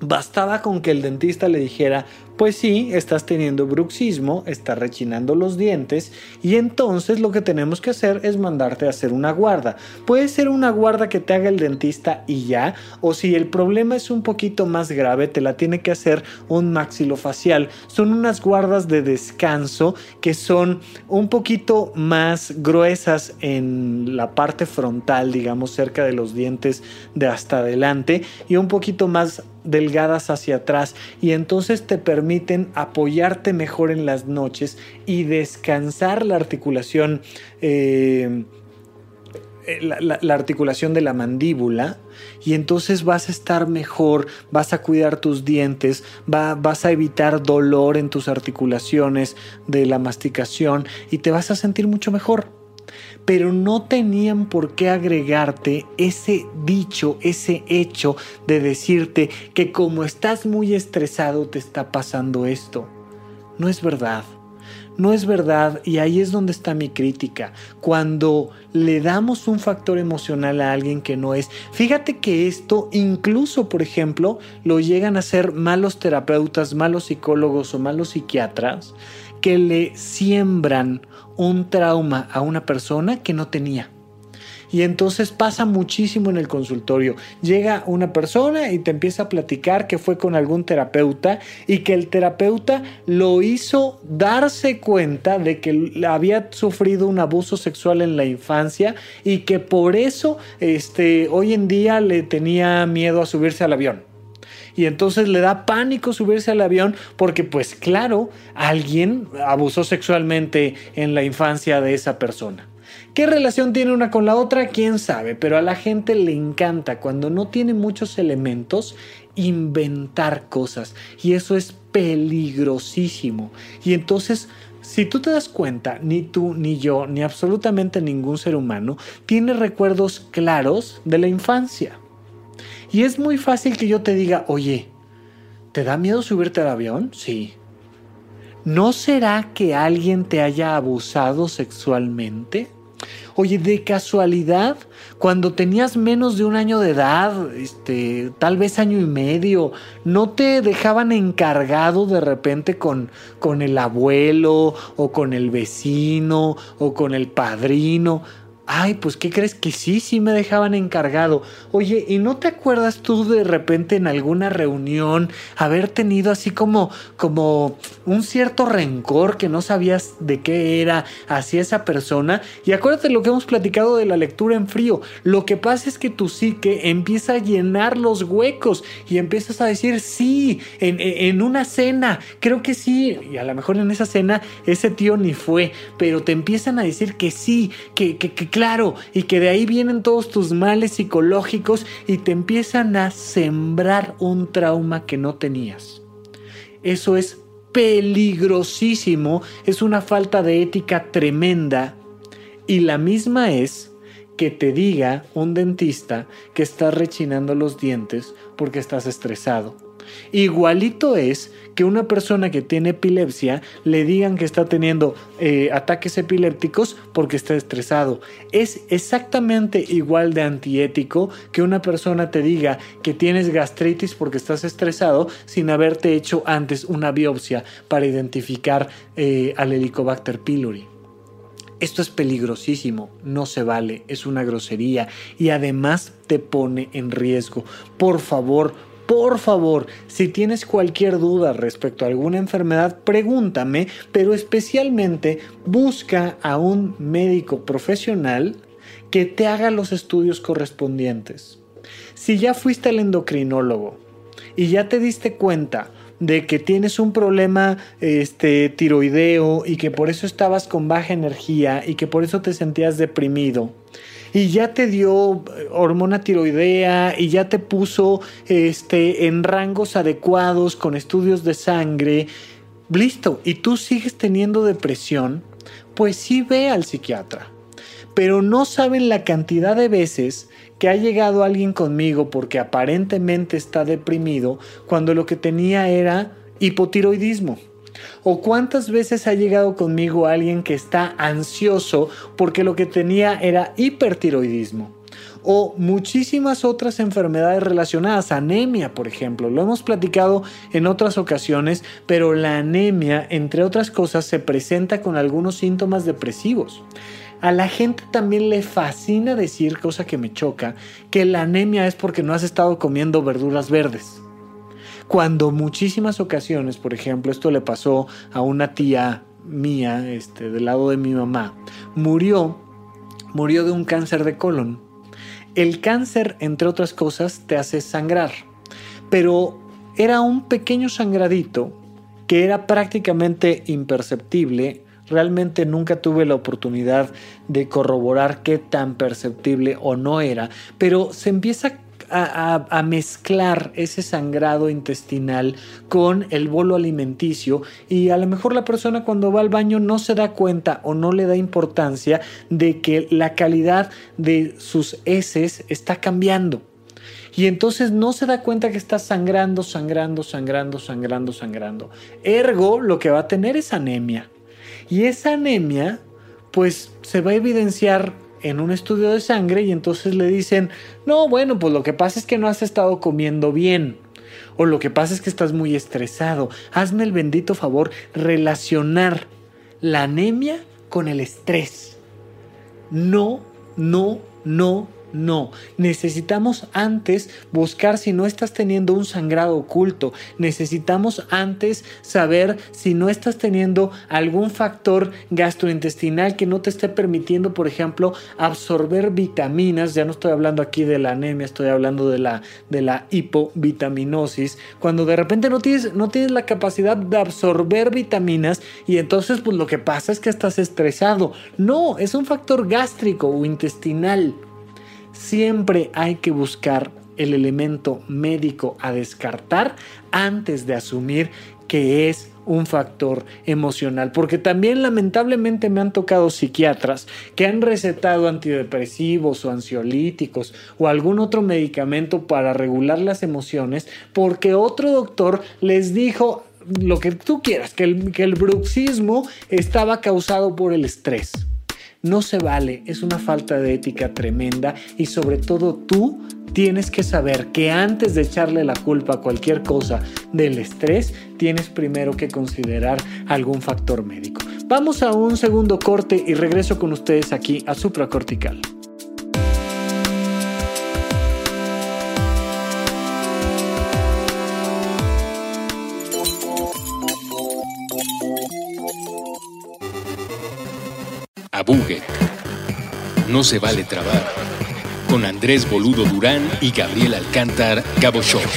Bastaba con que el dentista le dijera, pues sí, estás teniendo bruxismo, estás rechinando los dientes y entonces lo que tenemos que hacer es mandarte a hacer una guarda. Puede ser una guarda que te haga el dentista y ya, o si el problema es un poquito más grave, te la tiene que hacer un maxilofacial. Son unas guardas de descanso que son un poquito más gruesas en la parte frontal, digamos, cerca de los dientes de hasta adelante y un poquito más delgadas hacia atrás y entonces te permiten apoyarte mejor en las noches y descansar la articulación eh, eh, la, articulación de la mandíbula y entonces vas a estar mejor, vas a cuidar tus dientes, vas a evitar dolor en tus articulaciones de la masticación y te vas a sentir mucho mejor pero no tenían por qué agregarte ese dicho, ese hecho de decirte que como estás muy estresado te está pasando esto. No es verdad. No es verdad y ahí es donde está mi crítica. Cuando le damos un factor emocional a alguien que no es, fíjate que esto incluso, por ejemplo, lo llegan a ser malos terapeutas, malos psicólogos o malos psiquiatras que le siembran un trauma a una persona que no tenía. Y entonces pasa muchísimo en el consultorio. Llega una persona y te empieza a platicar que fue con algún terapeuta y que el terapeuta lo hizo darse cuenta de que había sufrido un abuso sexual en la infancia y que por eso este, hoy en día le tenía miedo a subirse al avión y entonces le da pánico subirse al avión porque pues claro, alguien abusó sexualmente en la infancia de esa persona. ¿Qué relación tiene una con la otra? ¿Quién sabe? Pero a la gente le encanta cuando no tiene muchos elementos inventar cosas y eso es peligrosísimo. Y entonces si tú te das cuenta, ni tú, ni yo, ni absolutamente ningún ser humano tiene recuerdos claros de la infancia. Y es muy fácil que yo te diga, oye, ¿te da miedo subirte al avión? Sí. ¿No será que alguien te haya abusado sexualmente? Oye, de casualidad, cuando tenías menos de un año de edad, este, tal vez año y medio, ¿no te dejaban encargado de repente con, con el abuelo o con el vecino o con el padrino? Ay, pues ¿qué crees que sí, sí me dejaban encargado? Oye, ¿y no te acuerdas tú de repente en alguna reunión haber tenido así como como un cierto rencor que no sabías de qué era hacia esa persona? Y acuérdate lo que hemos platicado de la lectura en frío. Lo que pasa es que tu psique empieza a llenar los huecos y empiezas a decir, sí, en, en una cena, creo que sí, y a lo mejor en esa cena ese tío ni fue, pero te empiezan a decir que sí, que, que, que claro, y que de ahí vienen todos tus males psicológicos y te empiezan a sembrar un trauma que no tenías. Eso es peligrosísimo, es una falta de ética tremenda y la misma es que te diga un dentista que estás rechinando los dientes porque estás estresado. Igualito es que una persona que tiene epilepsia le digan que está teniendo eh, ataques epilépticos porque está estresado. Es exactamente igual de antiético que una persona te diga que tienes gastritis porque estás estresado sin haberte hecho antes una biopsia para identificar eh, al Helicobacter pylori. Esto es peligrosísimo, no se vale, es una grosería y además te pone en riesgo. Por favor, por favor, si tienes cualquier duda respecto a alguna enfermedad, pregúntame, pero especialmente busca a un médico profesional que te haga los estudios correspondientes. Si ya fuiste al endocrinólogo y ya te diste cuenta de que tienes un problema este, tiroideo y que por eso estabas con baja energía y que por eso te sentías deprimido, y ya te dio eh, hormona tiroidea y ya te puso este, en rangos adecuados con estudios de sangre, listo, y tú sigues teniendo depresión, pues sí ve al psiquiatra. Pero no saben la cantidad de veces que ha llegado alguien conmigo porque aparentemente está deprimido cuando lo que tenía era hipotiroidismo. ¿O cuántas veces ha llegado conmigo alguien que está ansioso porque lo que tenía era hipertiroidismo? o muchísimas otras enfermedades relacionadas, anemia por ejemplo, lo hemos platicado en otras ocasiones, pero la anemia, entre otras cosas, se presenta con algunos síntomas depresivos. A la gente también le fascina decir, cosa que me choca, que la anemia es porque no has estado comiendo verduras verdes. Cuando muchísimas ocasiones, por ejemplo, esto le pasó a una tía mía, este, del lado de mi mamá, murió, murió de un cáncer de colon. El cáncer, entre otras cosas, te hace sangrar, pero era un pequeño sangradito que era prácticamente imperceptible Realmente nunca tuve la oportunidad de corroborar qué tan perceptible o no era, pero se empieza a, mezclar ese sangrado intestinal con el bolo alimenticio y a lo mejor la persona cuando va al baño no se da cuenta o no le da importancia de que la calidad de sus heces está cambiando. Y entonces no se da cuenta que está sangrando, sangrando, sangrando, sangrando, sangrando. Ergo, lo que va a tener es anemia. Y esa anemia, pues se va a evidenciar en un estudio de sangre y entonces le dicen, no, bueno, pues lo que pasa es que no has estado comiendo bien. O lo que pasa es que estás muy estresado. Hazme el bendito favor relacionar la anemia con el estrés. No, no, no, no, necesitamos antes buscar si no estás teniendo un sangrado oculto. Necesitamos antes saber si no estás teniendo algún factor gastrointestinal que no te esté permitiendo, por ejemplo, absorber vitaminas. Ya no estoy hablando aquí de la anemia, estoy hablando de la, de la hipovitaminosis. Cuando de repente no tienes, no tienes la capacidad de absorber vitaminas y entonces pues lo que pasa es que estás estresado. No, es un factor gástrico o intestinal siempre hay que buscar el elemento médico a descartar antes de asumir que es un factor emocional, porque también lamentablemente me han tocado psiquiatras que han recetado antidepresivos o ansiolíticos o algún otro medicamento para regular las emociones porque otro doctor les dijo lo que tú quieras, que el, que el bruxismo estaba causado por el estrés. No se vale, es una falta de ética tremenda y sobre todo tú tienes que saber que antes de echarle la culpa a cualquier cosa del estrés, tienes primero que considerar algún factor médico. Vamos a un segundo corte y regreso con ustedes aquí a Supracortical. No se vale trabar. Con Andrés Boludo Durán y Gabriel Alcántar Gabo Shock.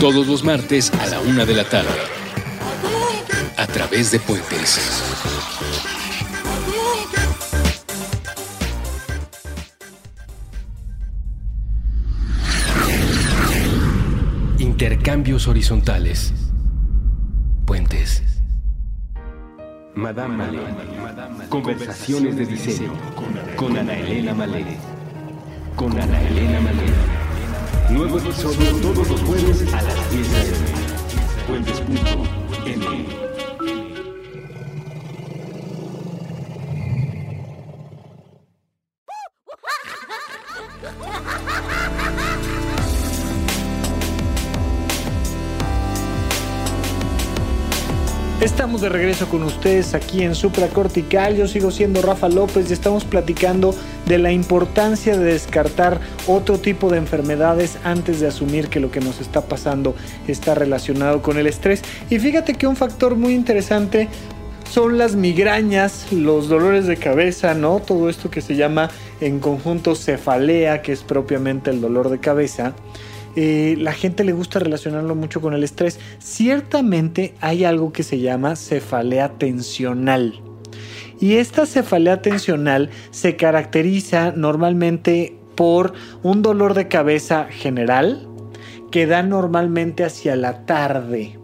Todos los martes a la una de la tarde. A través de Puentes. Intercambios horizontales. Madame Malé. Conversaciones de diseño con Ana Elena Malé. Con Ana Elena Malé. Nuevo episodio todos los jueves a las 10 de la. Puentes.m. de regreso con ustedes aquí en Supracortical. Yo sigo siendo Rafa López y estamos platicando de la importancia de descartar otro tipo de enfermedades antes de asumir que lo que nos está pasando está relacionado con el estrés. Y fíjate que un factor muy interesante son las migrañas, los dolores de cabeza, ¿no? Todo esto que se llama en conjunto cefalea, que es propiamente el dolor de cabeza. Eh, la gente le gusta relacionarlo mucho con el estrés. Ciertamente hay algo que se llama cefalea tensional. Y esta cefalea tensional se caracteriza normalmente por un dolor de cabeza general que da normalmente hacia la tarde.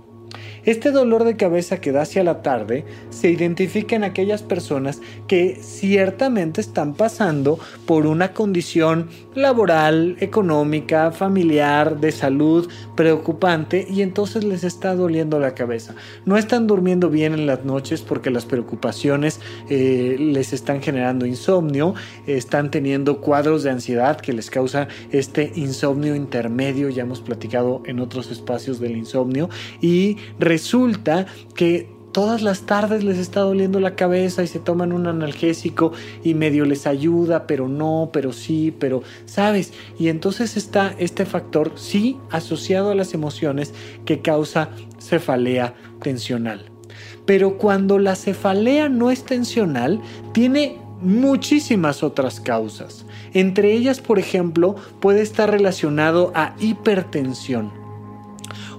Este dolor de cabeza que da hacia la tarde se identifica en aquellas personas que ciertamente están pasando por una condición laboral, económica, familiar, de salud preocupante y entonces les está doliendo la cabeza. No están durmiendo bien en las noches porque las preocupaciones eh, les están generando insomnio, están teniendo cuadros de ansiedad que les causa este insomnio intermedio, ya hemos platicado en otros espacios del insomnio, y resulta que todas las tardes les está doliendo la cabeza y se toman un analgésico y medio les ayuda, pero no, pero sí, pero sabes. Y entonces está este factor, sí, asociado a las emociones que causa cefalea tensional. Pero cuando la cefalea no es tensional, tiene muchísimas otras causas. Entre ellas, por ejemplo, puede estar relacionado a hipertensión.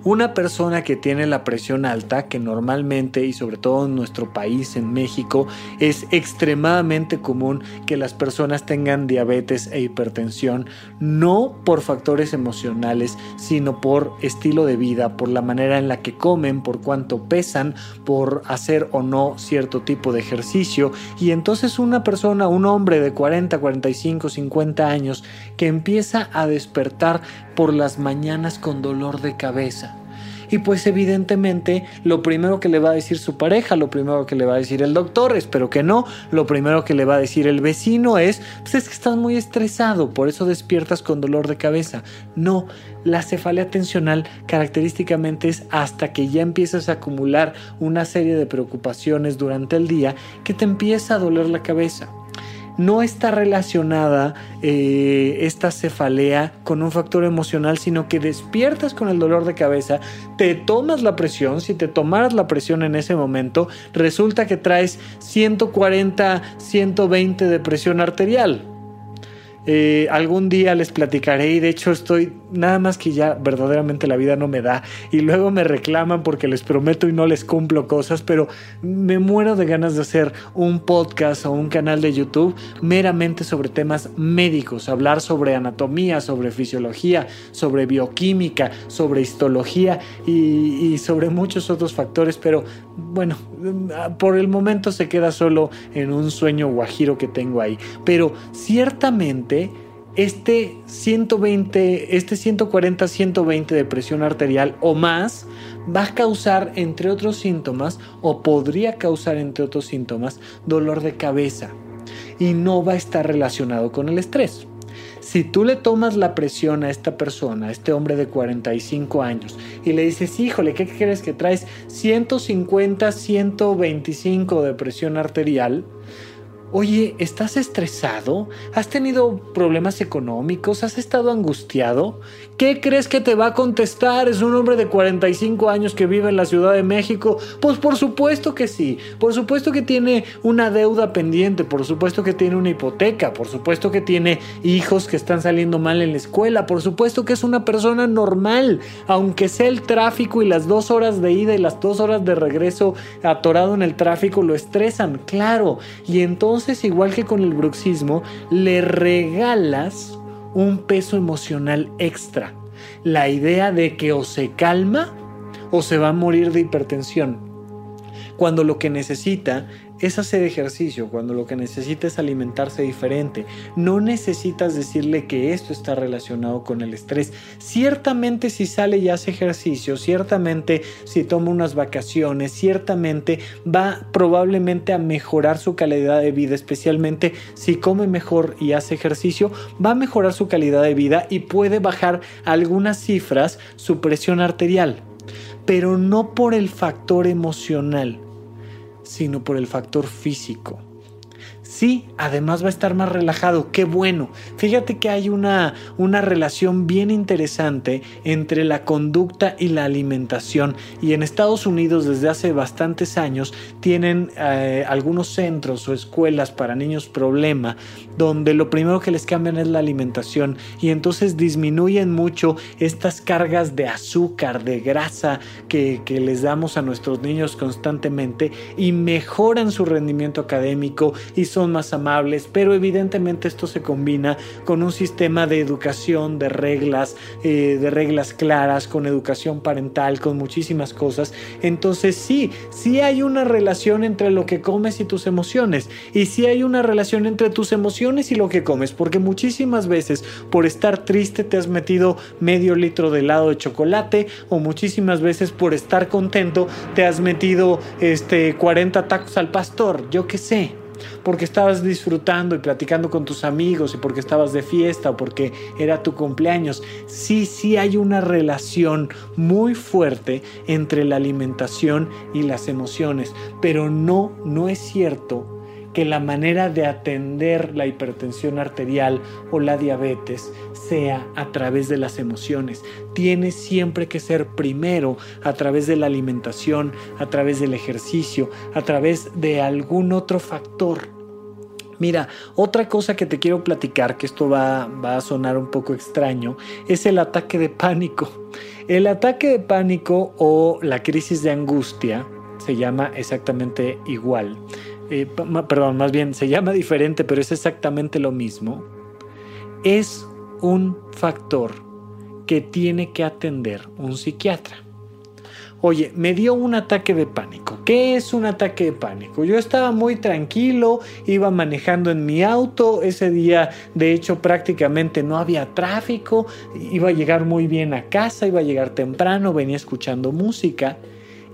Una persona que tiene la presión alta, que normalmente y sobre todo en nuestro país, en México, es extremadamente común que las personas tengan diabetes e hipertensión, no por factores emocionales, sino por estilo de vida, por la manera en la que comen, por cuánto pesan, por hacer o no cierto tipo de ejercicio. Y entonces una persona, un hombre de 40, 45, 50 años, que empieza a despertar por las mañanas con dolor de cabeza. Y pues evidentemente lo primero que le va a decir su pareja, lo primero que le va a decir el doctor, espero que no, lo primero que le va a decir el vecino es, pues es que estás muy estresado, por eso despiertas con dolor de cabeza. No, la cefalea tensional característicamente es hasta que ya empiezas a acumular una serie de preocupaciones durante el día que te empieza a doler la cabeza no está relacionada eh, esta cefalea con un factor emocional, sino que despiertas con el dolor de cabeza, te tomas la presión, si te tomaras la presión en ese momento, resulta que traes 140, 120 de presión arterial. Eh, algún día les platicaré y de hecho estoy nada más que ya verdaderamente la vida no me da y luego me reclaman porque les prometo y no les cumplo cosas, pero me muero de ganas de hacer un podcast o un canal de YouTube meramente sobre temas médicos, hablar sobre anatomía, sobre fisiología, sobre bioquímica, sobre histología y, y sobre muchos otros factores, pero bueno, por el momento se queda solo en un sueño guajiro que tengo ahí, pero ciertamente este 120, este 140, 120 de presión arterial o más va a causar, entre otros síntomas, o podría causar, entre otros síntomas, dolor de cabeza y no va a estar relacionado con el estrés. Si tú le tomas la presión a esta persona, a este hombre de 45 años, y le dices, híjole, ¿qué crees que traes? 150, 125 de presión arterial, Oye, ¿estás estresado? ¿Has tenido problemas económicos? ¿Has estado angustiado? ¿Qué crees que te va a contestar? ¿Es un hombre de 45 años que vive en la Ciudad de México? Pues por supuesto que sí. Por supuesto que tiene una deuda pendiente. Por supuesto que tiene una hipoteca. Por supuesto que tiene hijos que están saliendo mal en la escuela. Por supuesto que es una persona normal. Aunque sea el tráfico y las dos horas de ida y las dos horas de regreso atorado en el tráfico lo estresan. Claro. Y entonces entonces, igual que con el bruxismo, le regalas un peso emocional extra. La idea de que o se calma o se va a morir de hipertensión. Cuando lo que necesita es hacer ejercicio, cuando lo que necesita es alimentarse diferente. No necesitas decirle que esto está relacionado con el estrés. Ciertamente si sale y hace ejercicio, ciertamente si toma unas vacaciones, ciertamente va probablemente a mejorar su calidad de vida, especialmente si come mejor y hace ejercicio, va a mejorar su calidad de vida y puede bajar algunas cifras su presión arterial, pero no por el factor emocional sino por el factor físico. Sí, además va a estar más relajado, qué bueno. Fíjate que hay una, una relación bien interesante entre la conducta y la alimentación. Y en Estados Unidos desde hace bastantes años tienen eh, algunos centros o escuelas para niños problema donde lo primero que les cambian es la alimentación. Y entonces disminuyen mucho estas cargas de azúcar, de grasa que, que les damos a nuestros niños constantemente y mejoran su rendimiento académico y son son más amables, pero evidentemente esto se combina con un sistema de educación, de reglas, eh, de reglas claras, con educación parental, con muchísimas cosas. Entonces sí, sí hay una relación entre lo que comes y tus emociones. Y sí hay una relación entre tus emociones y lo que comes, porque muchísimas veces por estar triste te has metido medio litro de helado de chocolate o muchísimas veces por estar contento te has metido este 40 tacos al pastor, yo qué sé porque estabas disfrutando y platicando con tus amigos y porque estabas de fiesta o porque era tu cumpleaños. Sí, sí hay una relación muy fuerte entre la alimentación y las emociones, pero no, no es cierto que la manera de atender la hipertensión arterial o la diabetes sea a través de las emociones. Tiene siempre que ser primero a través de la alimentación, a través del ejercicio, a través de algún otro factor. Mira, otra cosa que te quiero platicar, que esto va, va a sonar un poco extraño, es el ataque de pánico. El ataque de pánico o la crisis de angustia se llama exactamente igual. Perdón, más bien se llama diferente, pero es exactamente lo mismo, es un factor que tiene que atender un psiquiatra. Oye, me dio un ataque de pánico. ¿Qué es un ataque de pánico? Yo estaba muy tranquilo, iba manejando en mi auto, ese día de hecho prácticamente no había tráfico, iba a llegar muy bien a casa, iba a llegar temprano, venía escuchando música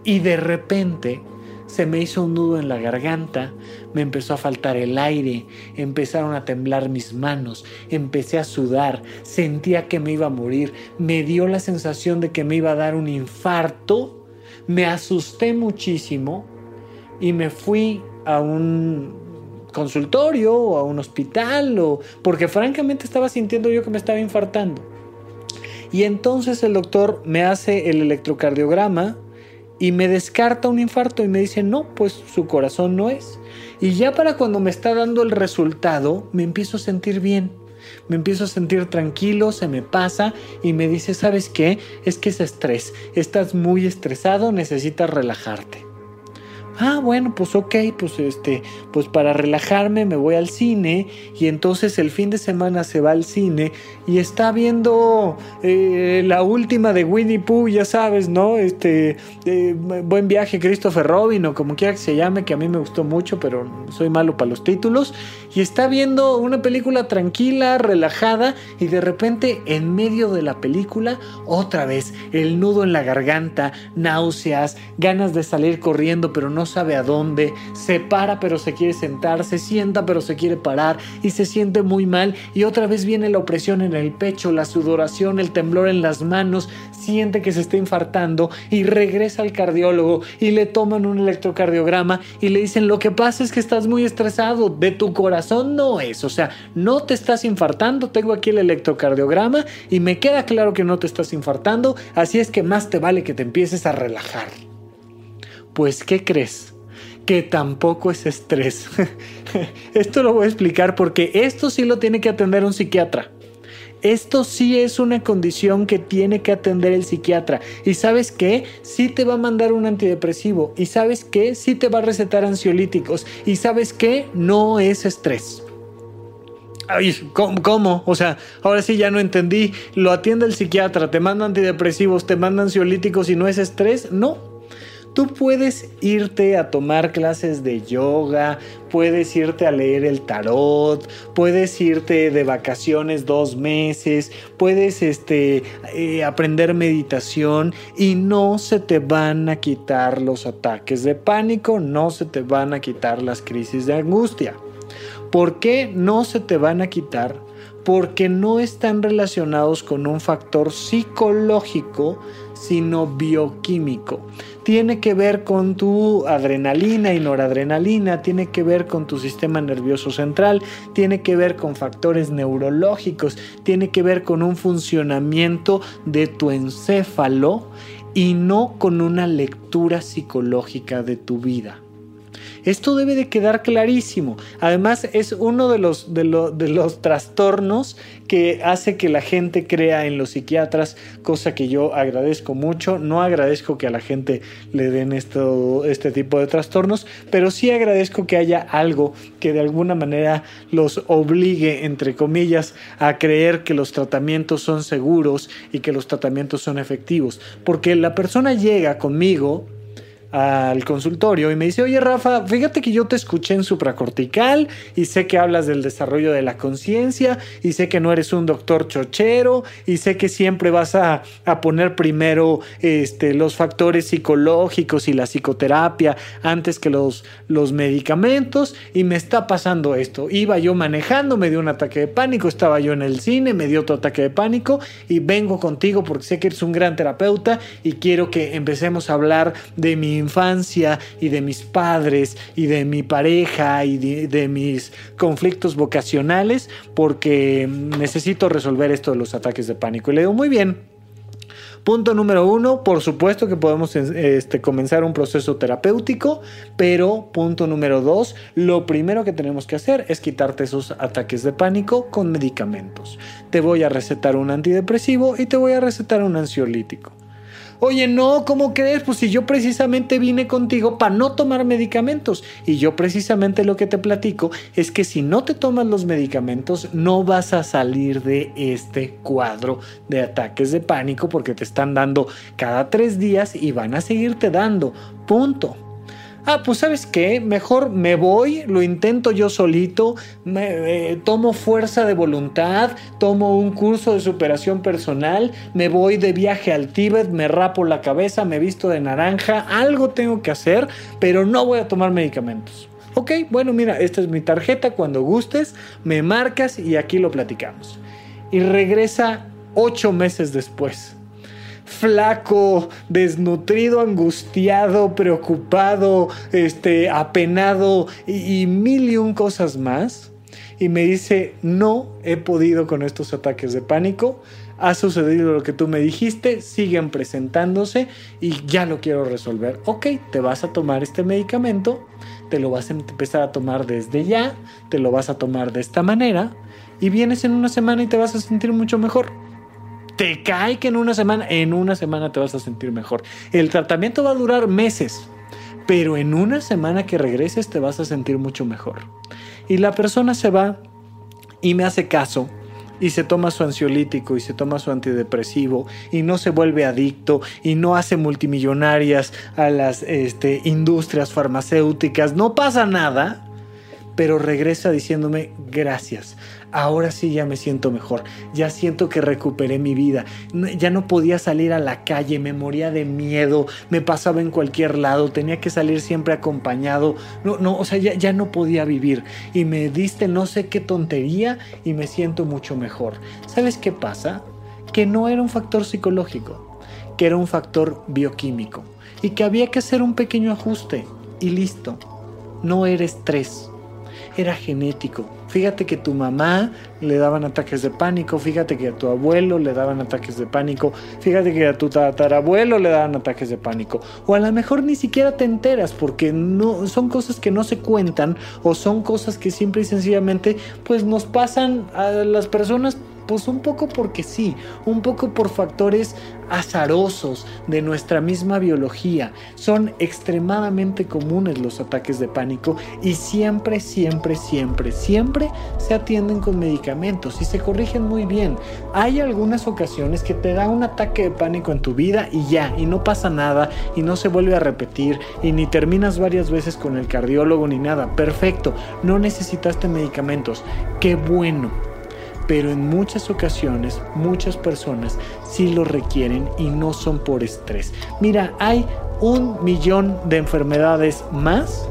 y de repente se me hizo un nudo en la garganta, me empezó a faltar el aire, empezaron a temblar mis manos, empecé a sudar, sentía que me iba a morir, me dio la sensación de que me iba a dar un infarto, me asusté muchísimo y me fui a un consultorio o a un hospital o porque francamente estaba sintiendo yo que me estaba infartando. Y entonces el doctor me hace el electrocardiograma, y me descarta un infarto y me dice, no, pues su corazón no es. Y ya para cuando me está dando el resultado, me empiezo a sentir bien. Me empiezo a sentir tranquilo, se me pasa y me dice, ¿sabes qué? Es que es estrés. Estás muy estresado, necesitas relajarte. Ah, bueno, pues ok, pues este, pues para relajarme me voy al cine y entonces el fin de semana se va al cine y está viendo eh, la última de Winnie Pooh, ya sabes, ¿no? Este, eh, buen viaje Christopher Robin o como quiera que se llame, que a mí me gustó mucho, pero soy malo para los títulos y está viendo una película tranquila, relajada y de repente en medio de la película otra vez el nudo en la garganta, náuseas, ganas de salir corriendo pero no sabe a dónde, se para pero se quiere sentar, se sienta pero se quiere parar y se siente muy mal y otra vez viene la opresión en el pecho, la sudoración, el temblor en las manos, siente que se está infartando y regresa al cardiólogo y le toman un electrocardiograma y le dicen lo que pasa es que estás muy estresado de tu corazón no es. O sea, no te estás infartando. Tengo aquí el electrocardiograma y me queda claro que no te estás infartando. Así es que más te vale que te empieces a relajar. Pues, ¿qué crees? que tampoco es estrés. (laughs) esto lo voy a explicar porque esto sí lo tiene que atender un psiquiatra. Esto sí es una condición que tiene que atender el psiquiatra. Y sabes qué? Sí te va a mandar un antidepresivo. Y sabes qué? Sí te va a recetar ansiolíticos. Y sabes qué? No es estrés. Ay, ¿cómo, O sea, ahora sí ya no entendí. Lo atiende el psiquiatra, te manda antidepresivos, te manda ansiolíticos y no es estrés. No, Tú puedes irte a tomar clases de yoga, puedes irte a leer el tarot, puedes irte de vacaciones dos meses, puedes este, eh, aprender meditación y no se te van a quitar los ataques de pánico, no se te van a quitar las crisis de angustia. ¿Por qué no se te van a quitar? Porque no están relacionados con un factor psicológico, sino bioquímico tiene que ver con tu adrenalina y noradrenalina, tiene que ver con tu sistema nervioso central, tiene que ver con factores neurológicos, tiene que ver con un funcionamiento de tu encéfalo y no con una lectura psicológica de tu vida. Esto debe de quedar clarísimo. Además, es uno de los, de, los trastornos que hace que la gente crea en los psiquiatras, cosa que yo agradezco mucho. No agradezco que a la gente le den esto, este tipo de trastornos, pero sí agradezco que haya algo que de alguna manera los obligue, entre comillas, a creer que los tratamientos son seguros y que los tratamientos son efectivos. Porque la persona llega conmigo al consultorio y me dice, oye Rafa, fíjate que yo te escuché en supracortical y sé que hablas del desarrollo de la conciencia y sé que no eres un doctor chochero y sé que siempre vas a, poner primero este, los factores psicológicos y la psicoterapia antes que los, los medicamentos y me está pasando esto. Iba yo manejando, me dio un ataque de pánico, estaba yo en el cine, me dio otro ataque de pánico y vengo contigo porque sé que eres un gran terapeuta y quiero que empecemos a hablar de mi infancia y de mis padres y de mi pareja y de, mis conflictos vocacionales porque necesito resolver esto de los ataques de pánico. Y le digo, muy bien, Punto número uno, por supuesto que podemos este, comenzar un proceso terapéutico, pero punto número dos, lo primero que tenemos que hacer es quitarte esos ataques de pánico con medicamentos. Te voy a recetar un antidepresivo y te voy a recetar un ansiolítico. Oye, no, ¿cómo crees? Pues si yo precisamente vine contigo para no tomar medicamentos. Y yo precisamente lo que te platico es que si no te tomas los medicamentos, no vas a salir de este cuadro de ataques de pánico porque te están dando cada tres días y van a seguirte dando. Punto ah, pues sabes qué, mejor me voy, lo intento yo solito, me, eh, tomo fuerza de voluntad, tomo un curso de superación personal, me voy de viaje al Tíbet, me rapo la cabeza, me visto de naranja, algo tengo que hacer, pero no voy a tomar medicamentos. Ok, bueno, mira, esta es mi tarjeta, cuando gustes, me marcas y aquí lo platicamos. Y regresa ocho meses después flaco, desnutrido, angustiado, preocupado, este, apenado y, y mil y un cosas más. Y me dice, no he podido con estos ataques de pánico, ha sucedido lo que tú me dijiste, siguen presentándose y ya lo quiero resolver. Ok, te vas a tomar este medicamento, te lo vas a empezar a tomar desde ya, te lo vas a tomar de esta manera y vienes en una semana y te vas a sentir mucho mejor te cae que en una semana, en una semana te vas a sentir mejor. El tratamiento va a durar meses, pero en una semana que regreses te vas a sentir mucho mejor. Y la persona se va y me hace caso y se toma su ansiolítico y se toma su antidepresivo y no se vuelve adicto y no hace multimillonarias a las este, industrias farmacéuticas, no pasa nada, pero regresa diciéndome gracias ahora sí ya me siento mejor, ya siento que recuperé mi vida, ya no podía salir a la calle, me moría de miedo, me pasaba en cualquier lado, tenía que salir siempre acompañado, no, no, o sea, ya, ya no podía vivir y me diste no sé qué tontería y me siento mucho mejor. ¿Sabes qué pasa? Que no era un factor psicológico, que era un factor bioquímico y que había que hacer un pequeño ajuste y listo. No era estrés, era genético Fíjate que tu mamá le daban ataques de pánico, fíjate que a tu abuelo le daban ataques de pánico, fíjate que a tu tatarabuelo le daban ataques de pánico. O a lo mejor ni siquiera te enteras porque no, son cosas que no se cuentan o son cosas que simple y sencillamente pues nos pasan a las personas pues un poco porque sí, un poco por factores azarosos de nuestra misma biología. Son extremadamente comunes los ataques de pánico y siempre, siempre, siempre, siempre se atienden con medicamentos y se corrigen muy bien. Hay algunas ocasiones que te da un ataque de pánico en tu vida y ya, y no pasa nada y no se vuelve a repetir y ni terminas varias veces con el cardiólogo ni nada. Perfecto, no necesitaste medicamentos. Qué bueno pero en muchas ocasiones muchas personas sí lo requieren y no son por estrés. Mira, hay un millón de enfermedades más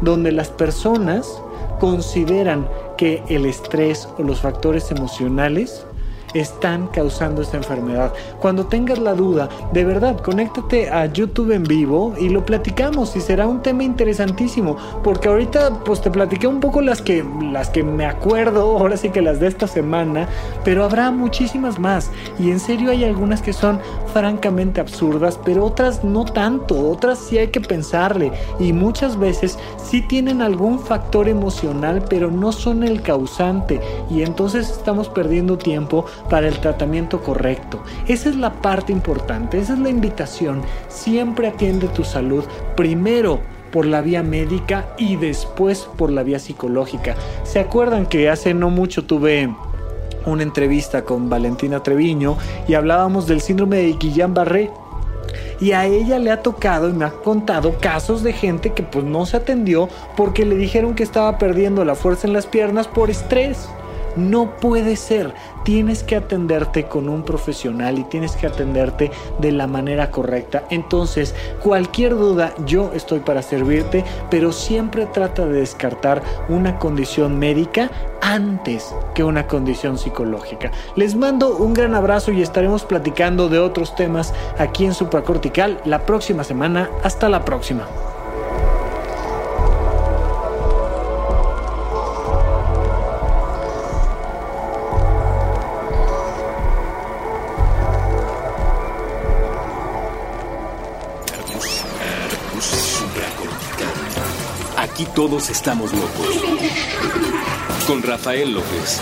donde las personas consideran que el estrés o los factores emocionales están causando esta enfermedad. Cuando tengas la duda, de verdad, conéctate a YouTube en vivo y lo platicamos y será un tema interesantísimo, porque ahorita pues te platiqué un poco las que las que me acuerdo, (laughs) ahora sí que las de esta semana, pero habrá muchísimas más. Y en serio hay algunas que son francamente absurdas, pero otras no tanto, otras sí hay que pensarle. Y muchas veces sí tienen algún factor emocional, pero no son el causante. Y entonces estamos perdiendo tiempo para el tratamiento correcto. Esa es la parte importante, esa es la invitación. Siempre atiende tu salud primero por la vía médica y después por la vía psicológica. ¿Se acuerdan que hace no mucho tuve una entrevista con Valentina Treviño y hablábamos del síndrome de Guillain-Barré? y a ella le ha tocado y me ha contado casos de gente que pues no se atendió porque le dijeron que estaba perdiendo la fuerza en las piernas por estrés. No puede ser. Tienes que atenderte con un profesional y tienes que atenderte de la manera correcta. Entonces, cualquier duda, yo estoy para servirte, pero siempre trata de descartar una condición médica antes que una condición psicológica. Les mando un gran abrazo y estaremos platicando de otros temas aquí en Supracortical la próxima semana. Hasta la próxima. Todos estamos locos. Con Rafael López.